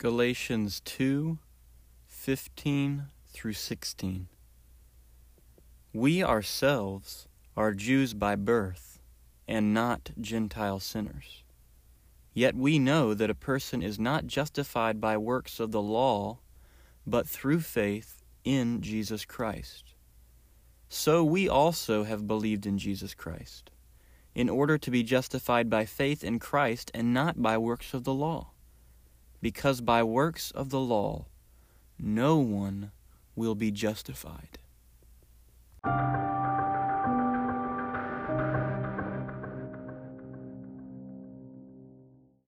Galatians 2 15 through 16. We ourselves are Jews by birth, and not Gentile sinners. Yet we know that a person is not justified by works of the law, but through faith in Jesus Christ. So we also have believed in Jesus Christ, in order to be justified by faith in Christ and not by works of the law because by works of the law no one will be justified.